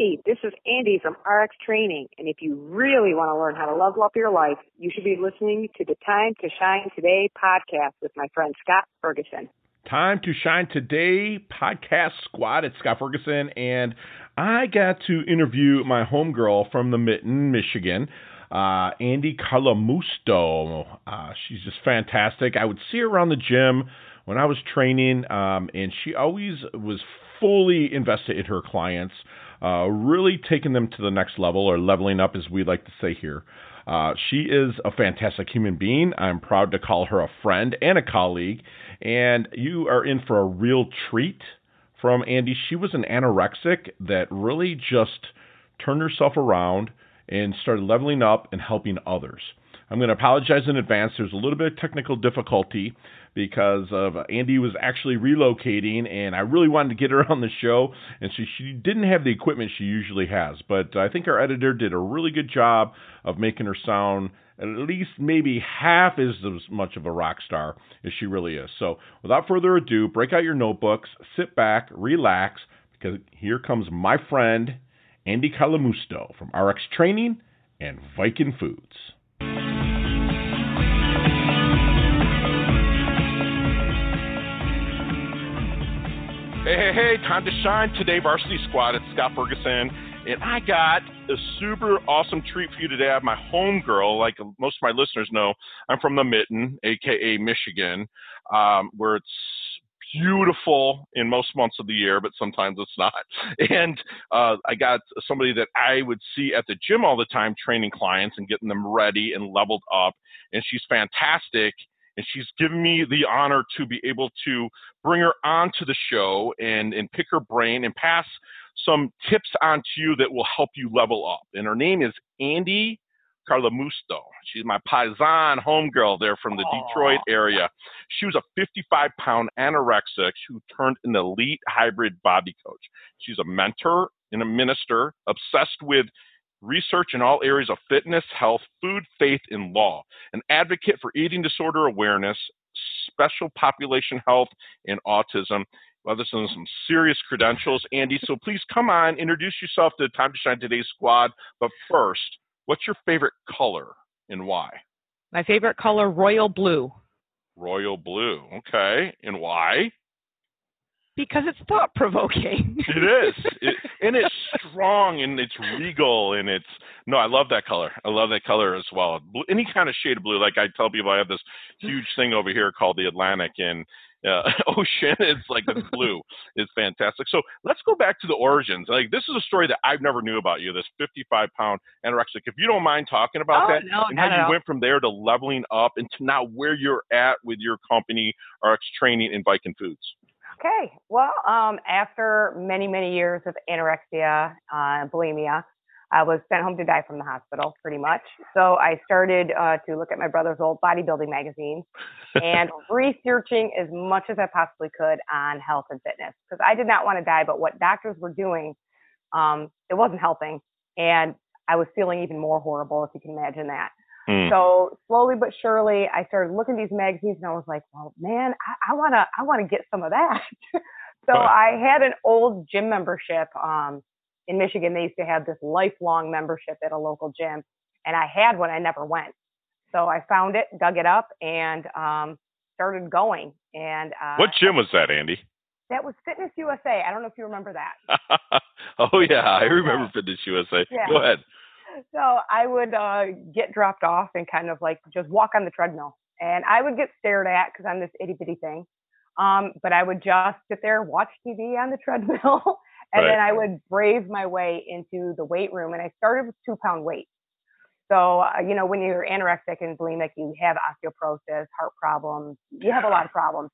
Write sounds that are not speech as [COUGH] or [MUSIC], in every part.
Hey, this is Andy from RX Training, and if you really want to learn how to level up your life, you should be listening to the Time to Shine Today podcast with my friend Scott Ferguson. Time to Shine Today podcast squad. It's Scott Ferguson, and I got to interview my homegirl from the Mitten, Michigan, uh, Andy Calamusto. Uh, she's just fantastic. I would see her around the gym when I was training, um, and she always was fully invested in her clients, uh, really taking them to the next level or leveling up, as we like to say here. Uh, she is a fantastic human being. I'm proud to call her a friend and a colleague. And you are in for a real treat from Andy. She was an anorexic that really just turned herself around and started leveling up and helping others. I'm going to apologize in advance. There's a little bit of technical difficulty because of uh, Andy was actually relocating, and I really wanted to get her [LAUGHS] on the show, and so she didn't have the equipment she usually has. But I think our editor did a really good job of making her sound at least maybe half as much of a rock star as she really is. So without further ado, break out your notebooks, sit back, relax, because here comes my friend Andy Calamusto from RX Training and Viking Foods. Hey, hey, hey, time to shine today, Varsity Squad. It's Scott Ferguson. And I got a super awesome treat for you today. I have my home girl. Like most of my listeners know, I'm from the Mitten, aka Michigan, um, where it's beautiful in most months of the year, but sometimes it's not. [LAUGHS] And uh, I got somebody that I would see at the gym all the time training clients and getting them ready and leveled up. And she's fantastic and she's given me the honor to be able to bring her onto the show and, and pick her brain and pass some tips on to you that will help you level up. And her name is Andy Calamusto. She's my Paisan homegirl there from the Aww. Detroit area. She was a 55 pound anorexic who turned an elite hybrid body coach. She's a mentor and a minister obsessed with research in all areas of fitness, health, food, faith, and law, an advocate for eating disorder awareness, special population health, and autism. Well, this is some serious credentials, Andy. So please come on, introduce yourself to the Time to Shine Today's squad. But first, what's your favorite color and why? My favorite color, royal blue. Royal blue. Okay. And why? Because it's thought provoking. it is, [LAUGHS] it, and it's strong and it's regal and it's no. I love that color. I love that color as well. Blue, any kind of shade of blue. Like I tell people, I have this huge thing over here called the Atlantic and uh, [LAUGHS] ocean. It's like the blue. It's fantastic. So let's go back to the origins. Like this is a story that I've never knew about you. This 55 pound anorexic. If you don't mind talking about oh, that no, and how you all. went from there to leveling up and to now where you're at with your company, RX Training and Viking Foods. Okay. Well, um, after many, many years of anorexia, uh, bulimia, I was sent home to die from the hospital pretty much. So I started uh, to look at my brother's old bodybuilding magazines and [LAUGHS] researching as much as I possibly could on health and fitness because I did not want to die, but what doctors were doing, um, it wasn't helping. And I was feeling even more horrible, if you can imagine that. Mm. So slowly but surely, I started looking at these magazines, and I was like, "Well, man, I, I wanna, I wanna get some of that." [LAUGHS] so I had an old gym membership. Um, in Michigan, they used to have this lifelong membership at a local gym, and I had one. I never went. So I found it, dug it up, and um, started going. And uh, what gym was that, Andy? That was Fitness USA. I don't know if you remember that. [LAUGHS] oh yeah, I remember Fitness USA. Yeah. Go ahead so I would uh, get dropped off and kind of like just walk on the treadmill. And I would get stared at because I'm this itty bitty thing. Um, but I would just sit there, watch TV on the [LAUGHS] treadmill, and right. then I would brave my way into the weight room. And I started with two pound weights. So, uh, you know, when you're anorexic and bulimic, you have osteoporosis, heart problems, you have a lot of problems.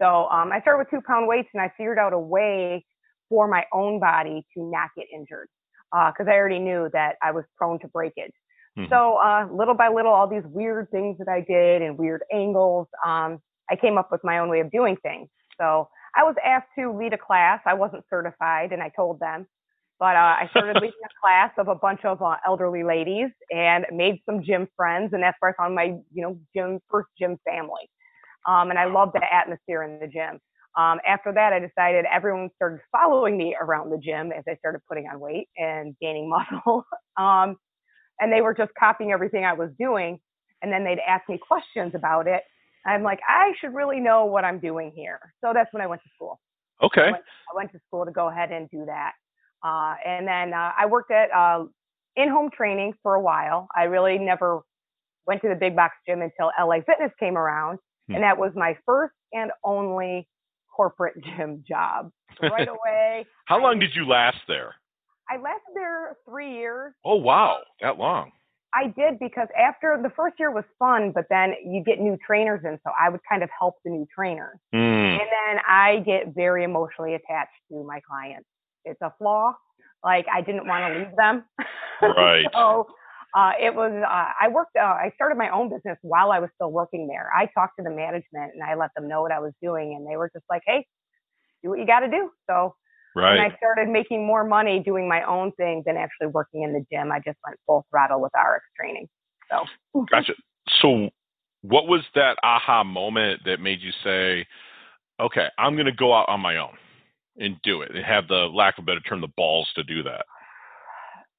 So um, I started with two pound weights and I figured out a way for my own body to not get injured because uh, I already knew that I was prone to breakage. Mm-hmm. So uh, little by little, all these weird things that I did and weird angles, um, I came up with my own way of doing things. So I was asked to lead a class. I wasn't certified, and I told them. But uh, I started [LAUGHS] leading a class of a bunch of uh, elderly ladies and made some gym friends, and that's where I found my, you know, gym first gym family. Um, and I loved the atmosphere in the gym. Um, after that, I decided everyone started following me around the gym as I started putting on weight and gaining [LAUGHS] muscle. um, and they were just copying everything I was doing. And then they'd ask me questions about it. I'm like, I should really know what I'm doing here. So that's when I went to school. Okay. I went, I went to school to go ahead and do that. Uh, and then uh, I worked at uh, in-home training for a while. I really never went to the big box gym until LA Fitness came around, hmm. and that was my first and only corporate [LAUGHS] gym job. Right [LAUGHS] away. How I, long did you last there? I lasted there three years. Oh wow, that long. I did because after the first year was fun, but then you get new trainers in, so I would kind of help the new trainers. Mm. And then I get very emotionally attached to my clients. It's a flaw. Like I didn't want to [SIGHS] leave them. [LAUGHS] Right. so uh, it was. Uh, I worked. Uh, I started my own business while I was still working there. I talked to the management and I let them know what I was doing, and they were just like, "Hey, do what you got to do." So Right. And I started making more money doing my own thing than actually working in the gym. I just went full throttle with RX training. So [LAUGHS] Gotcha. So what was that aha moment that made you say, okay, I'm going to go out on my own and do it and have the lack of a better term, the balls to do that?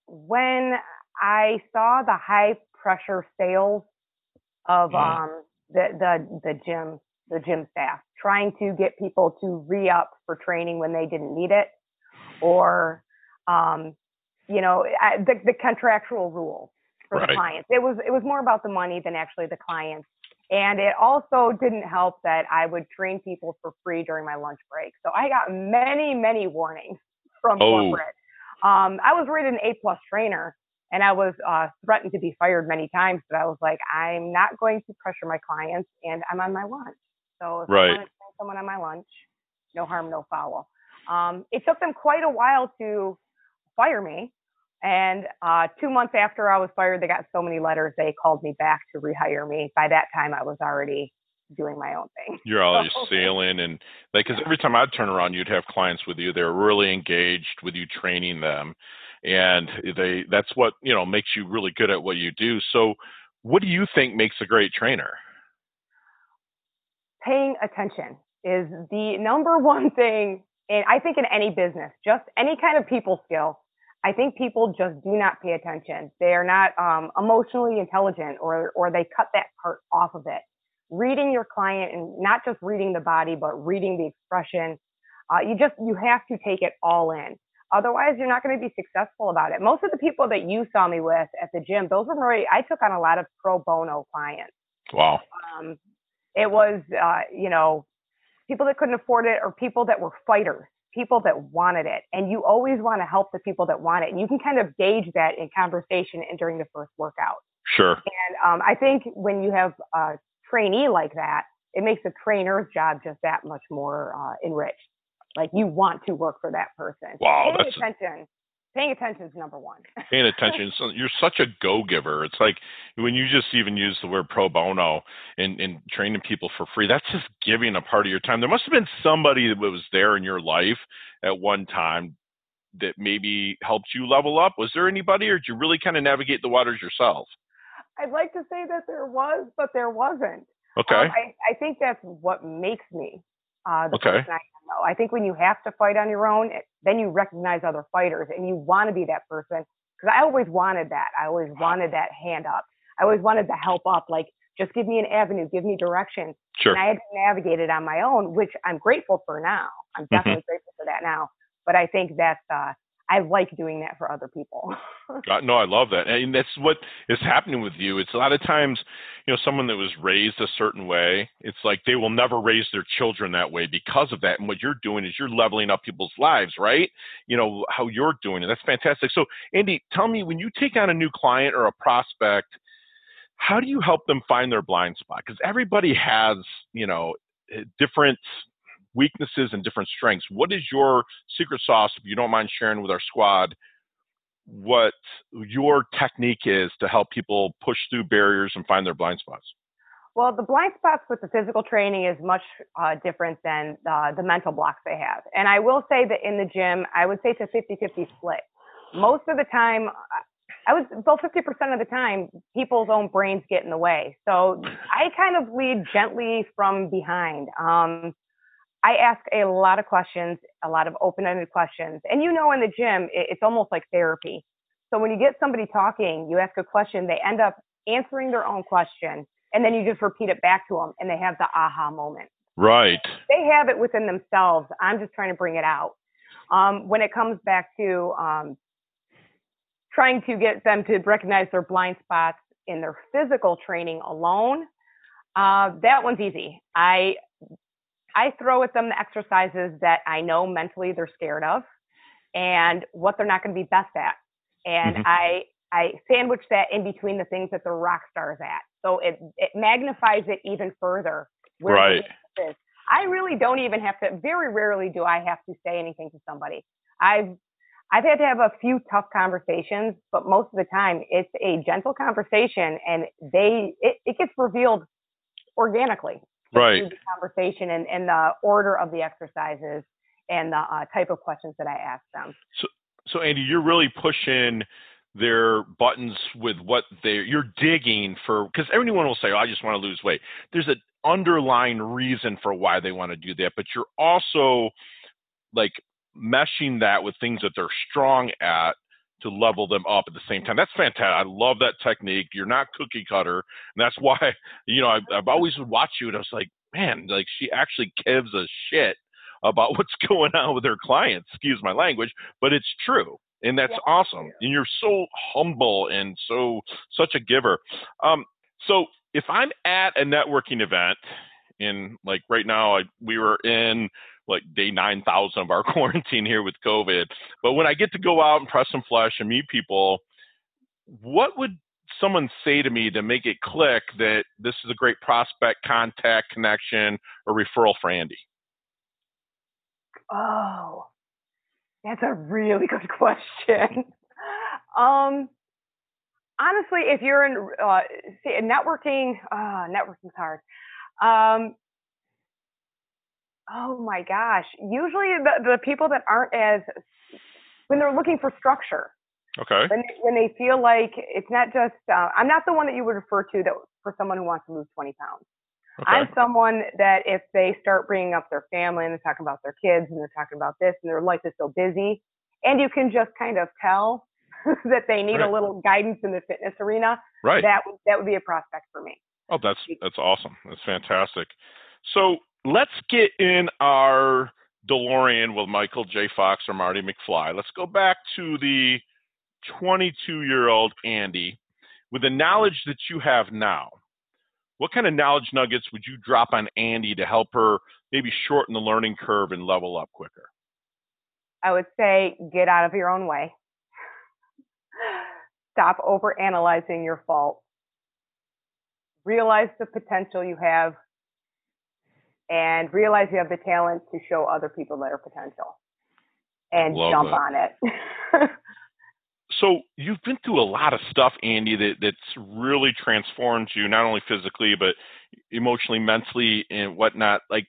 When I saw the high pressure sales of mm. um, the, the, the gym, the gym staff trying to get people to re up for training when they didn't need it, or um, you know the, the contractual rules for right. the clients. It was it was more about the money than actually the clients. And it also didn't help that I would train people for free during my lunch break. So I got many, many warnings [LAUGHS] from oh. corporate. Um, I was rated an A plus trainer and I was uh, threatened to be fired many times, but I was like, I'm not going to pressure my clients and I'm on my lunch. So if right. I want to train someone on my lunch, no harm, no foul. Um, it took them quite a while to fire me. And uh, two months after I was fired, they got so many letters, they called me back to rehire me. By that time, I was already doing my own thing. You're always [LAUGHS] sailing, and like, because every time I'd turn around, you'd have clients with you. They're really engaged with you, training them, and they that's what you know makes you really good at what you do. So, what do you think makes a great trainer? paying attention is the number [LAUGHS] one thing and I think in any business, just any kind of people skill. I think people just do not pay attention. They are not um, emotionally intelligent or or they cut that part off of it. Reading your client and not just reading the body, but reading the expression. Uh, you just you have to take it all in. Otherwise, you're not going to be successful about it. Most of the people that you saw me with at the gym, those were really I took on a lot of pro bono clients. Wow. Um, it was, uh, you know, people that couldn't afford it or people that were fighters, people that wanted it. And you always want to help the people that want it. And you can kind of gauge that in conversation and during the first workout. Sure. And um, I think when you have a trainee like that, it makes the trainer's job just that much more uh, enriched. Like you want to work for that person. Wow, Paying attention paying attention is number one. [LAUGHS] paying attention. So you're such a go giver. It's like when you just even use the word pro bono and, and training people for free, that's just giving a part of your time. There must have been somebody that was there in your life at one time that maybe helped you level up. Was there anybody, or did you really kind of navigate the waters yourself? I'd like to say that there was, but there wasn't. Okay. Um, I, I think that's what makes me uh, the okay. person I I think when you have to fight on your own, it, then you recognize other fighters and you want to be that person. Because I always wanted that. I always wanted that hand up. I always wanted to help up. Like, just give me an avenue, give me direction. Sure. And I had to navigate it on my own, which I'm grateful for now. I'm Mm-hmm. definitely mm-hmm. grateful for that now. But I think that's uh, I like doing that for other people. [LAUGHS] uh, no, I love that, and that's what is happening with you. It's a lot of times, you know, someone that was raised a certain way. It's like they will never raise their children that way because of that. And what you're doing is you're leveling up people's lives, right? You know how you're doing it. That's fantastic. So, Andy, tell me when you take on a new client or a prospect, how do you help them find their blind spot? Because everybody has, you know, different weaknesses and different strengths. What is your secret sauce, if you don't mind sharing with our squad, what your technique is to help people push through barriers and find their blind spots? Well, the blind spots with the physical training is much uh, different than uh, the mental blocks they have. And I will say that in the gym, I would say it's a 50 50 split. Most of the time, I would, about 50% of the time, people's own brains get in the way. So I kind of lead gently from behind. Um, I ask a lot of questions, a lot of open-ended questions. And you know, in the gym, it's almost like therapy. So when you get somebody talking, you ask a question, they end up answering their own question, and then you just repeat it back to them, and they have the aha moment. Right. They have it within themselves. I'm just trying to bring it out. Um, when it comes back to um, trying to get them to recognize their blind spots in their physical training alone, uh, that one's easy. I I throw at them the exercises that I know mentally they're scared of and what they're not going to be best at. And mm-hmm. I I sandwich that in between the things that the rock stars at. So it it magnifies it even further. right. I really don't even have to very rarely do I have to say anything to somebody. I've I've had to have a few tough conversations, but most of the time it's a gentle conversation and they it, it gets revealed organically right the conversation and, and the order of the exercises and the uh, type of questions that I ask them. So, so Andy, you're really pushing their buttons with what they you're digging for because everyone will say, oh, I just want to lose weight. There's an underlying reason for why they want to do that, but you're also like meshing that with things that they're strong at to level them up at the same time. That's fantastic. I love that technique. You're not cookie cutter, and that's [LAUGHS] why you know I've, I've always watched you, and I was like, man, like she actually gives a shit about [LAUGHS] what's going on with her clients. Excuse my language, but it's true, and that's yeah. awesome. And you're so humble and so such a giver. Um, so if I'm at a networking event, in like right now, I, we were in like day 9,000 of our [LAUGHS] quarantine here with COVID. But when I get to go out and press some flesh and meet people, what would someone say to me to make it click that this is a great prospect, contact, connection, or referral for Andy? Oh, that's a really [LAUGHS] good question. um, honestly, if you're in uh, see, networking, uh, networking's hard. Um, Oh my gosh. Usually the, the people that aren't as, when they're looking for structure. Okay. When, when they feel like it's not just, uh, I'm not the one that you would refer to that for someone who wants to lose 20 pounds. Okay. I'm someone that if they start bringing up their family and they're talking about their kids and they're talking about this and their life is so busy, and you can just kind of tell [LAUGHS] that they need right. a little guidance in the fitness arena, right? That that would be a prospect for me. Oh, that's that's awesome. That's fantastic. So let's get in our DeLorean with Michael J. Fox or Marty McFly. Let's go back to the 22 year old Andy with the knowledge that you have now. What kind of knowledge nuggets would you drop on Andy to help her maybe shorten the learning curve and level up quicker? I would say get out of your own way. Stop over analyzing your faults. Realize the potential you have and realize you have the talent to show other people their potential and Love jump that. on it. [LAUGHS] so you've been through a lot of stuff, Andy, that that's really transformed you, not only physically but emotionally, mentally, and whatnot. Like,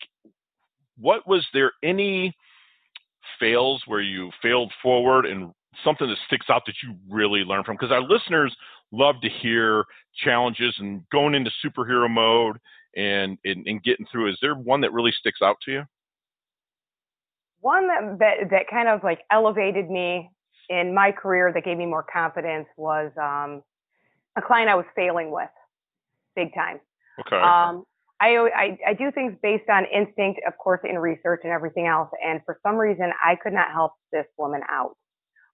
what was there any fails where you failed forward and something that sticks out that you really learned from? Because our listeners love to hear challenges and going into superhero mode and, and, and getting through. Is there one that really sticks out to you? One that, that, that kind of like elevated me in my career that gave me more confidence was um, a client I was failing with big time. Okay. Um, I, I, I do things based on instinct, of course, in research and everything else. And for some reason, I could not help this woman out.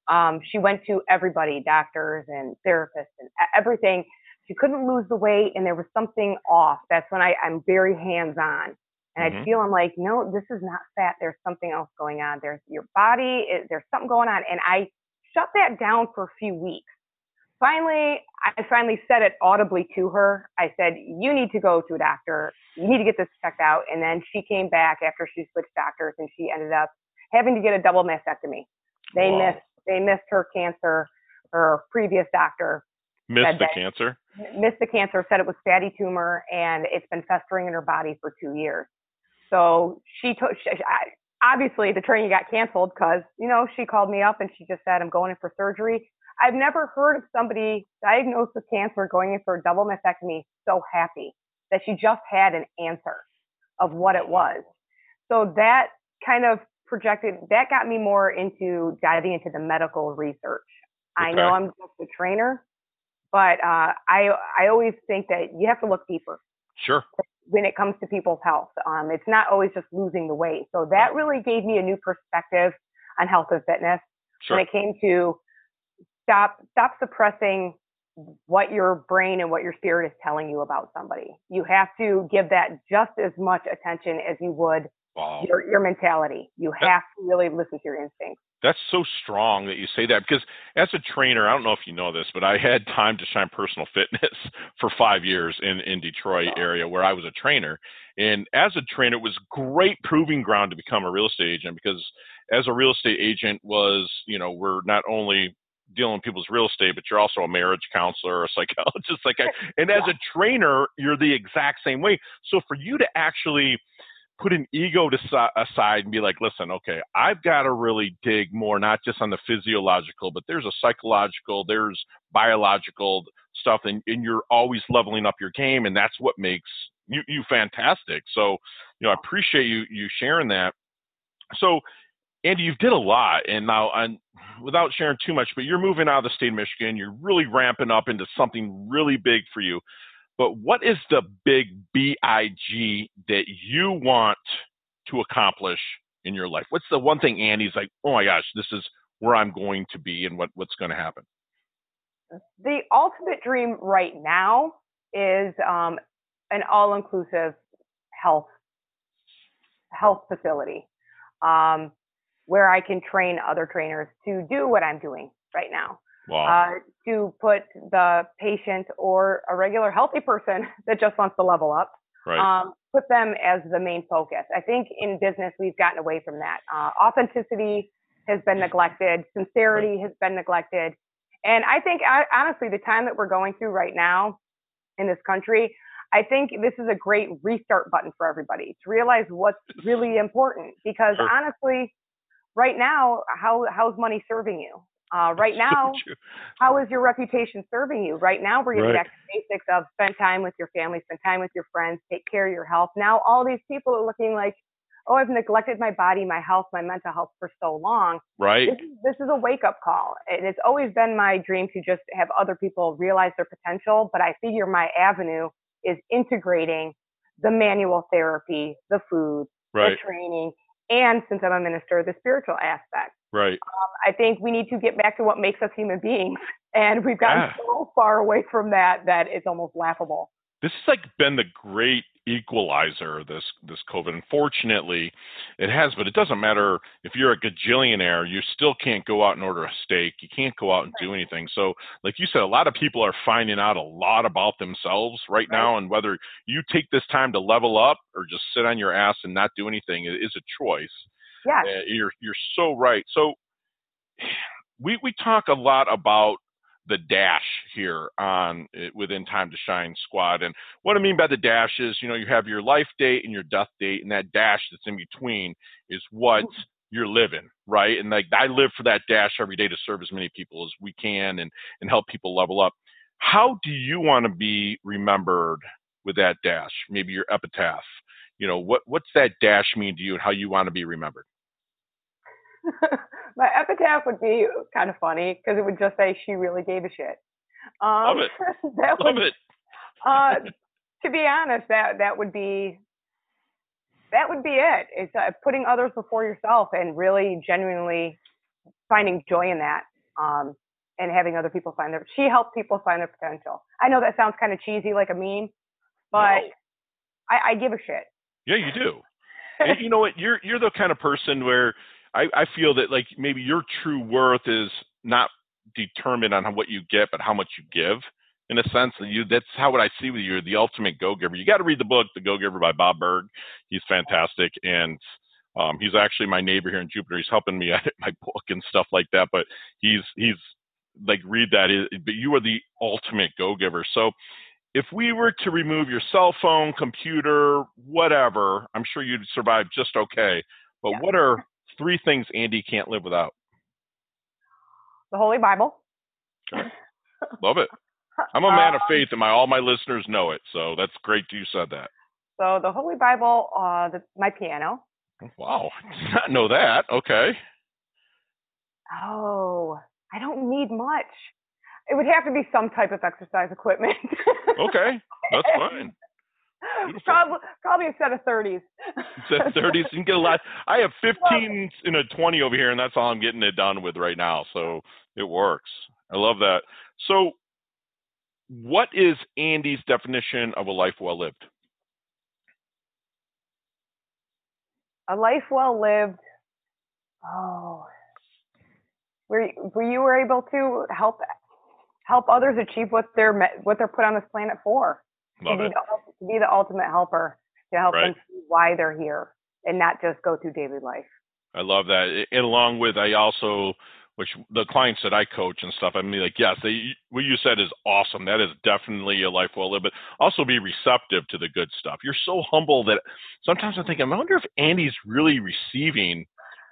Um, she went to everybody, doctors and therapists and everything she couldn't lose the weight and there was something off. That's when I, I'm very hands on. And mm-hmm. I feel I'm like, no, this is not fat. There's something else going on. There's your body, there's something going on. And I shut that down for a few weeks. Finally, I finally said it audibly to her. I said, you need to go to a doctor. You need to get this checked out. And then she came back after she switched doctors and she ended up having to get a double mastectomy. They wow. missed, they missed her cancer, her previous doctor Missed the cancer? Missed the cancer, said it was fatty tumor, and it's been festering in her body for two years. So she took, she, I, obviously the training got canceled because, you know, she called me up and she just said, I'm going in for surgery. I've never heard of somebody diagnosed with cancer going in for a double mastectomy so happy that she just had an answer of what it was. so that kind of projected that got me more into diving into the medical research. I know I'm just a trainer, but uh, I I always think that you have to look deeper Sure. when it comes to people's health. Um, it's not always just losing the weight. So that really gave me a new perspective on health and fitness Sure. when it came to stop stop suppressing what your brain and what your spirit is telling you about somebody. You have to give that just as much attention as you would Wow. your your mentality. You Yep. have to really listen to your instincts. That's so strong that you say that because as a trainer, I don't know if you know this, but I had time to shine personal [LAUGHS] fitness for five years in in Detroit area where I was a trainer. And as a trainer, it was great proving ground to become a real estate agent because as a real estate agent was, you know, we're not only dealing with people's real estate, but you're also a marriage counselor, a [LAUGHS] psychologist, like I, [LAUGHS] and as a trainer, you're the exact same way. So for you to actually put an ego to si- aside and be like, listen, okay, I've got to really dig more, not just on the physiological, but there's a psychological, there's biological stuff, and, and you're always leveling up your game, and that's what makes you, you fantastic. So, you know, I appreciate you you sharing that. So, Andy, you've did a lot, and now, and without sharing too much, but you're moving out of the state of Michigan. You're really ramping up into something really big for you. But what is the big BIG that you want to accomplish in your life? What's the one thing Andy's like, oh my gosh, this is where I'm going to be and what, what's going to happen? The ultimate dream right now is um, an all-inclusive health health facility um, where I can train other trainers to do what I'm doing right now. Wow. uh, to put the patient or a regular healthy person [LAUGHS] that just wants to level up, right. um, put them as the main focus. I think in business we've gotten away from that. Uh, authenticity has been neglected, sincerity has been neglected, and I think I, honestly the time that we're going through right now in this country. I think this is a great restart button for everybody to realize what's really important because Sure. honestly, right now, how how's money serving you? Uh, right [LAUGHS] now, how is your reputation serving you? Right now, we're getting Right. back to basics of spend time with your family, spend time with your friends, take care of your health. Now, all these people are looking like, oh, I've neglected my body, my health, my mental health for so long. right. This is, this is a wake up call. And it's always been my dream to just have other people realize their potential. But I figure my avenue is integrating the manual therapy, the food, Right. the training, and since I'm a minister, the spiritual aspect. Right. Um, I think we need to get back to what makes us human beings. And we've gotten Yeah. so far away from that that it's almost laughable. this has like been the great equalizer this this covid unfortunately it has but it doesn't matter if you're a gajillionaire you still can't go out and order a steak you can't go out and do anything so like you said a lot of people are finding out a lot about themselves right now and whether you take this time to level up or just sit on your ass and not do anything is a choice Yeah. uh, you're you're so right. So [SIGHS] we we talk a lot about the dash here on uh, within Time to Shine Squad, and what I mean by the dash is you know you have your life date and your death date, and that dash that's in between is what you're living, right? And like I live for that dash every day to serve as many people as we can and and help people level up. How do you want to be remembered with that dash? Maybe your epitaph. You know what what's that dash mean to you, and how you want to be remembered? [LAUGHS] My epitaph would be kind of funny because it would just say she really gave a shit. Um, Love it. [LAUGHS] that Love would, it. [LAUGHS] uh, to be honest, that that would be that would be it. It's uh, putting others before yourself and really genuinely finding joy in that. Um, and having other people find their she helped people find their potential. I know that sounds kind of cheesy like a meme, but No. I, I give a shit. Yeah, you do. [LAUGHS] and you know what? You're you're the kind of person where I, I feel that like maybe your true worth is not determined on what you get, but how much you give. In a sense, that you that's how what I see with you. You're the ultimate go giver. You got to read the book, The Go Giver by Bob Burg. He's fantastic, and um, he's actually my neighbor here in Jupiter. He's helping me [LAUGHS] edit my book and stuff like that. But he's he's like read that. But you are the ultimate go giver. So if we were to remove your cell phone, computer, whatever, I'm sure you'd survive just okay. But Yeah. what are three things Andy can't live without? The Holy Bible. Love it. [LAUGHS] I'm a man of Um, faith, and my all my listeners know it. So that's great you said that. So the Holy Bible, uh, the, my piano, Wow, I did not know that. Okay. Oh, I don't need much. It would have to be some type of exercise equipment. [LAUGHS] Okay, that's fine. Beautiful. Probably, probably a set of 30s. Set 30s, you can get a lot. I have [LAUGHS] 15 and a 20 over here, and that's all I'm getting it done with right now. So it works. I love that. So, what is Andy's definition of a life well lived? A life well lived. Oh, where where you were able to help help others achieve what they're what they're put on this planet for. Love to. Be the, to be the ultimate helper to help Right. them see why they're here and not just go through daily life. I love that. And along with, I also, which the clients that I coach and stuff, I mean, like, yes, they, what you said is awesome. That is definitely a life well lived, but also be receptive to the good stuff. You're so humble that sometimes I'm thinking, I wonder if Andy's really receiving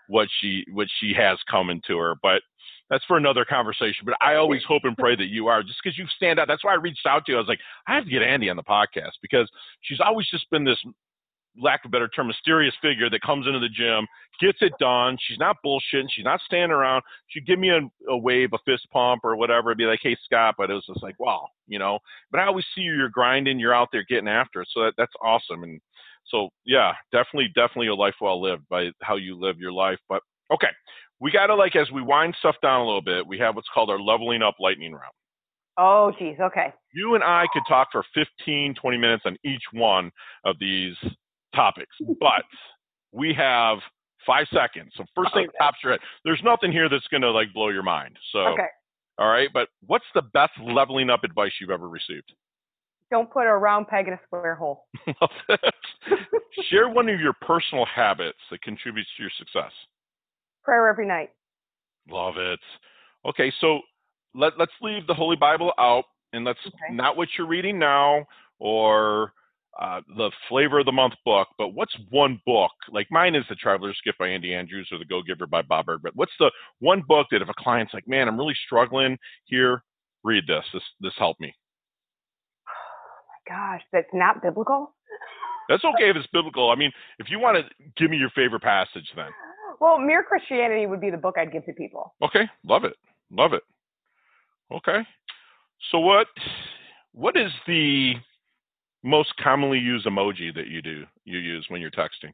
what she what she has coming to her. But that's for another conversation. But I always hope and pray that you are, just because you stand out. That's why I reached out to you. I was like, I have to get Andy on the podcast because she's always just been this lack of a better term, mysterious figure that comes into the gym, gets it done. She's not bullshitting. She's not standing around. She'd give me a, a wave, a fist pump, or whatever. It'd be like, hey, Scott. But it was just like, wow, you know. But I always see you. You're grinding. You're out there getting after it. So that, that's awesome. And so, yeah, definitely, definitely a life well lived by how you live your life. But okay, we got to like as we wind stuff down a little bit. We have what's called our leveling up lightning round. Oh, geez. Okay. You and I could talk for 15, 20 minutes on each one of these topics, [LAUGHS] but we have five seconds. So first thing oh, Okay. pops your head. There's nothing here that's gonna like blow your mind. So Okay. all right, but what's the best leveling up advice you've ever received? Don't put a round peg in a square hole. [LAUGHS] Share one of your personal habits that contributes to your success. Prayer every night. Love it. Okay, so let, let's leave the Holy Bible out and let's Okay. not what you're reading now or uh, the flavor of the month book, but what's one book? Like mine is The Traveler's Gift by Andy Andrews or The Go Giver by Bob Burg. But what's the one book that if a client's like, man, I'm really struggling here, read this. This this helped me. Oh [SIGHS] my gosh, that's not biblical. That's okay [LAUGHS] if it's biblical. I mean, if you want to give me your favorite passage, then Well, Mere Christianity would be the book I'd give to people. okay, love it, love it. Okay, so what what is the most commonly used emoji that you do you use when you're texting?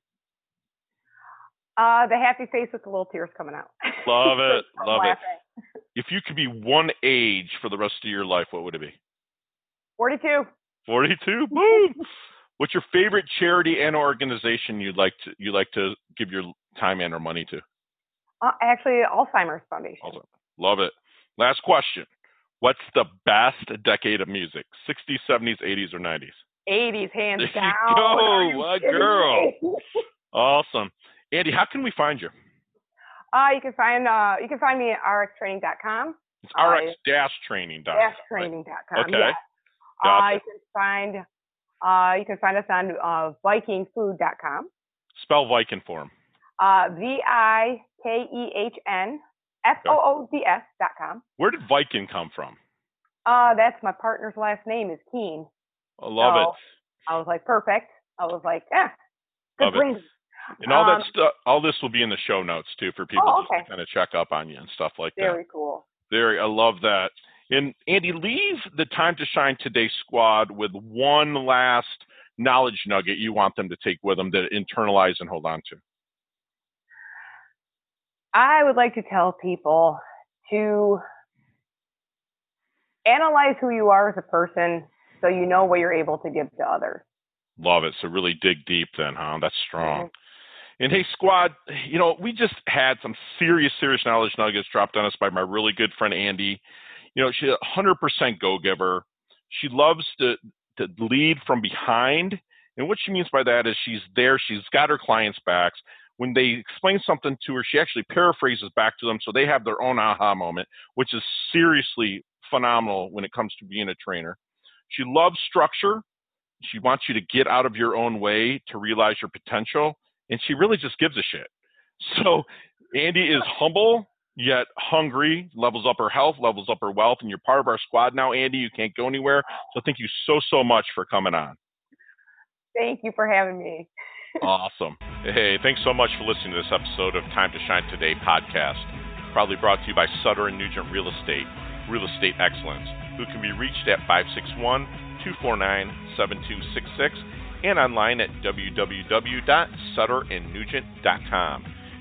Uh, the happy face with the little tears coming out. Love [LAUGHS] it, love it. [LAUGHS] If you could be one age for the rest of your life, what would it be? 42. 42. [LAUGHS] Boom. What's your favorite charity and organization you'd like to you like to give your time and or money to? Uh, actually, Alzheimer's Foundation. Also, love it. Last question. What's the best decade of music? 60s, 70s, 80s, or 90s? 80s, hands There you down. go, you a kidding girl. [LAUGHS] Awesome. Andy, how can we find you? Uh, you can find uh, you can find me at rxtraining.com, It's Uh, rxtraining.com. training.com. Okay. Yeah. Uh, you can find uh, you can find us on uh, vikingfood.com. Spell Viking for him. Uh, V I K E H N F O O D S dot com. Where did Viking come from? Uh, that's my partner's last name is Keen. I love So, it. I was like, perfect. I was like, yeah, good Love. And all um, that stuff, all this will be in the show notes too for people Oh, okay. to kind of check up on you and stuff like that. Very cool. Very, I love that. And Andy, leave the Time to Shine Today squad with one last knowledge nugget you want them to take with them to internalize and hold on to. I would like to tell people to analyze who you are as a person so you know what you're able to give to others. Love it. So really dig deep then, huh? That's strong. Mm-hmm. And hey, squad, you know, we just had some serious, serious knowledge nuggets dropped on us by my really good friend Andy. You know, she's a hundred percent go giver. She loves to to lead from behind. And what she means by that is she's there, she's got her clients' backs. When they explain something to her, she actually paraphrases back to them so they have their own aha moment, which is seriously phenomenal when it comes to being a trainer. She loves structure. She wants you to get out of your own way to realize your potential and she really just gives a shit. So Andy is humble yet hungry, levels up her health, levels up her wealth, and you're part of our squad now, Andy. You can't go anywhere. So thank you so so much for coming on. Thank you for having me. [LAUGHS] awesome. Hey, thanks so much for listening to this episode of Time to Shine Today podcast. Proudly brought to you by Sutter and Nugent Real Estate, Real Estate Excellence, who can be reached at 561 249 7266 and online at www.sutterandnugent.com.